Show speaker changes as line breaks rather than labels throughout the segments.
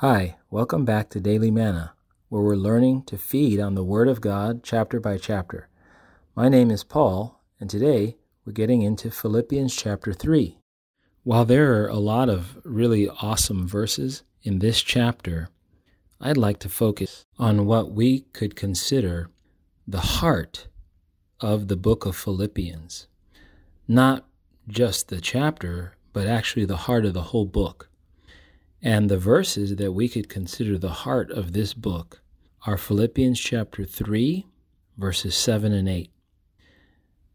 Hi, welcome back to Daily Manna, where we're learning to feed on the Word of God chapter by chapter. My name is Paul, and today we're getting into Philippians chapter 3. While there are a lot of really awesome verses in this chapter, I'd like to focus on what we could consider the heart of the book of Philippians. Not just the chapter, but actually the heart of the whole book. And the verses that we could consider the heart of this book are Philippians chapter 3, verses 7 and 8.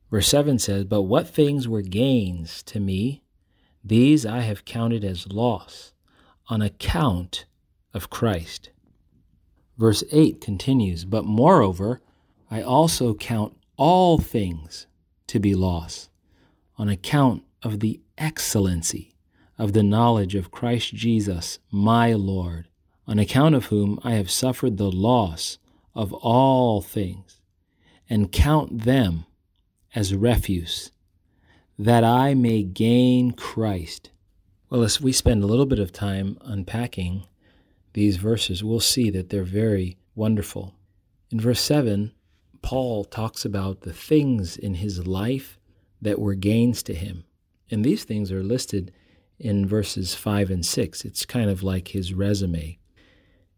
Verse 7 says, But what things were gains to me, these I have counted as loss on account of Christ. Verse 8 continues, But moreover, I also count all things to be loss on account of the excellency of the knowledge of Christ Jesus, my Lord, on account of whom I have suffered the loss of all things, and count them as refuse, that I may gain Christ. Well, as we spend a little bit of time unpacking these verses, we'll see that they're very wonderful. In verse 7, Paul talks about the things in his life that were gains to him. And these things are listed in verses 5 and 6. It's kind of like his resume.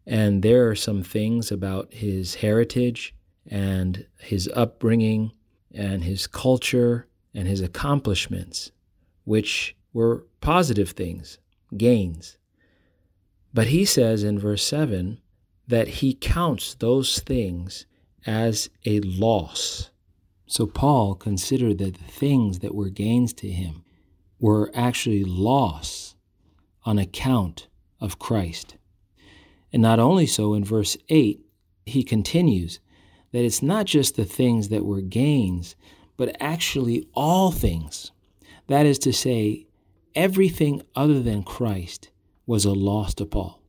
And there are some things about his heritage and his upbringing and his culture and his accomplishments, which were positive things, gains. But he says in verse 7 that he counts those things as a loss. So Paul considered that the things that were gains to him were actually loss on account of Christ. And not only so, in verse 8, he continues that it's not just the things that were gains, but actually all things. That is to say, everything other than Christ was a loss to Paul.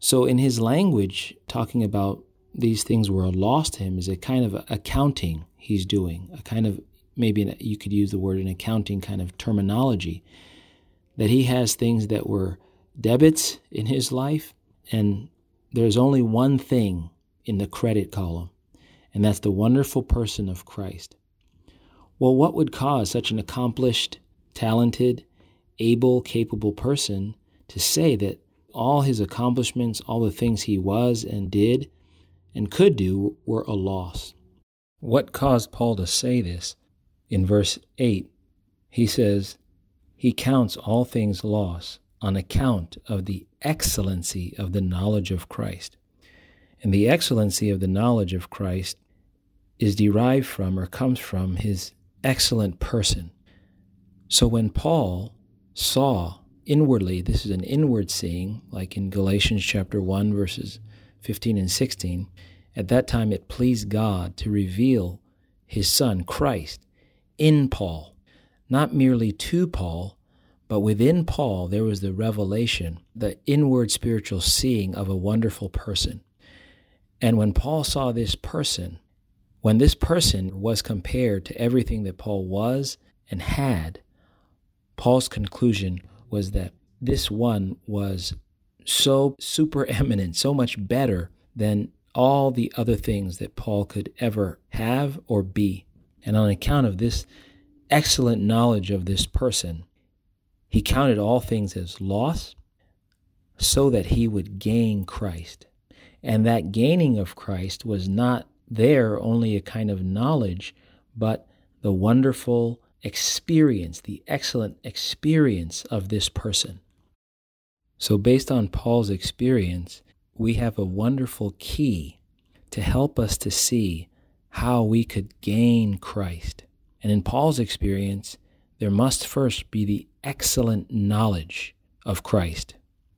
So, in his language, talking about these things were a loss to him is a kind of accounting he's doing, a kind of maybe you could use the word an accounting kind of terminology, that he has things that were debits in his life, and there's only one thing in the credit column, and that's the wonderful person of Christ. Well, what would cause such an accomplished, talented, able, capable person to say that all his accomplishments, all the things he was and did and could do were a loss? What caused Paul to say this? In verse 8, he says, He counts all things loss on account of the excellency of the knowledge of Christ. And the excellency of the knowledge of Christ is derived from or comes from his excellent person. So when Paul saw inwardly, this is an inward seeing, like in Galatians chapter 1, verses 15 and 16, at that time it pleased God to reveal his Son, Christ, in Paul, not merely to Paul, but within Paul, there was the revelation, the inward spiritual seeing of a wonderful person. And when Paul saw this person, when this person was compared to everything that Paul was and had, Paul's conclusion was that this one was so super eminent, so much better than all the other things that Paul could ever have or be. And on account of this excellent knowledge of this person, he counted all things as loss so that he would gain Christ. And that gaining of Christ was not there only a kind of knowledge, but the wonderful experience, the excellent experience of this person. So, based on Paul's experience, we have a wonderful key to help us to see how we could gain Christ. And in Paul's experience, there must first be the excellent knowledge of Christ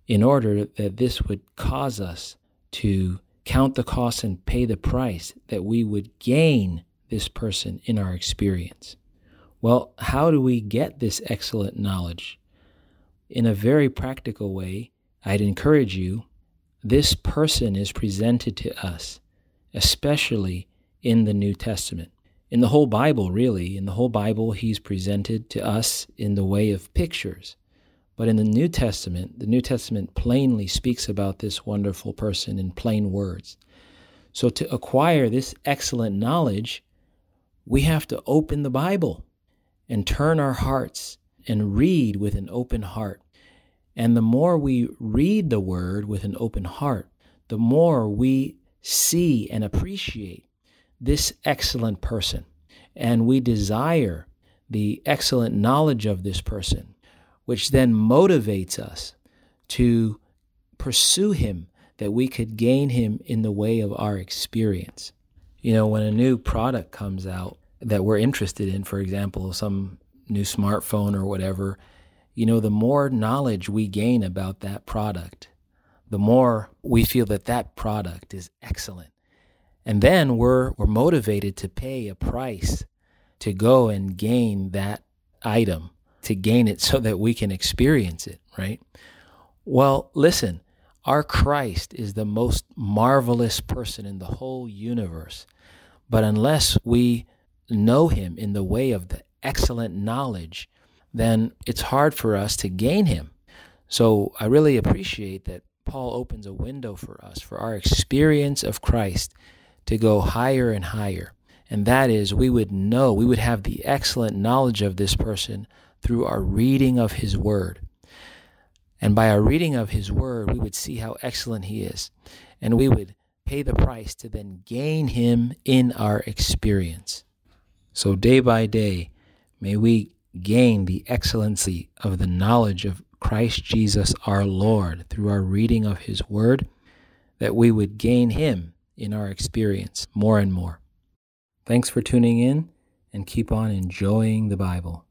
in order that this would cause us to count the cost and pay the price that we would gain this person in our experience. Well, how do we get this excellent knowledge? In a very practical way, I'd encourage you this person is presented to us, especially in the New Testament. In the whole Bible, really, in the whole Bible, he's presented to us in the way of pictures. But in the New Testament, the New Testament plainly speaks about this wonderful person in plain words. So to acquire this excellent knowledge, we have to open the Bible and turn our hearts and read with an open heart. And the more we read the word with an open heart, the more we see and appreciate this excellent person. And we desire the excellent knowledge of this person, which then motivates us to pursue him that we could gain him in the way of our experience. You know, when a new product comes out that we're interested in, for example, some new smartphone or whatever, you know, the more knowledge we gain about that product, the more we feel that that product is excellent. And then we're, we're motivated to pay a price to go and gain that item, to gain it so that we can experience it, right? Well, listen, our Christ is the most marvelous person in the whole universe. But unless we know him in the way of the excellent knowledge, then it's hard for us to gain him. So I really appreciate that Paul opens a window for us, for our experience of Christ to go higher and higher. And that is, we would know, we would have the excellent knowledge of this person through our reading of his word. And by our reading of his word, we would see how excellent he is. And we would pay the price to then gain him in our experience. So day by day, may we gain the excellency of the knowledge of Christ Jesus our Lord through our reading of his word, that we would gain him in our experience more and more. Thanks for tuning in and keep on enjoying the Bible.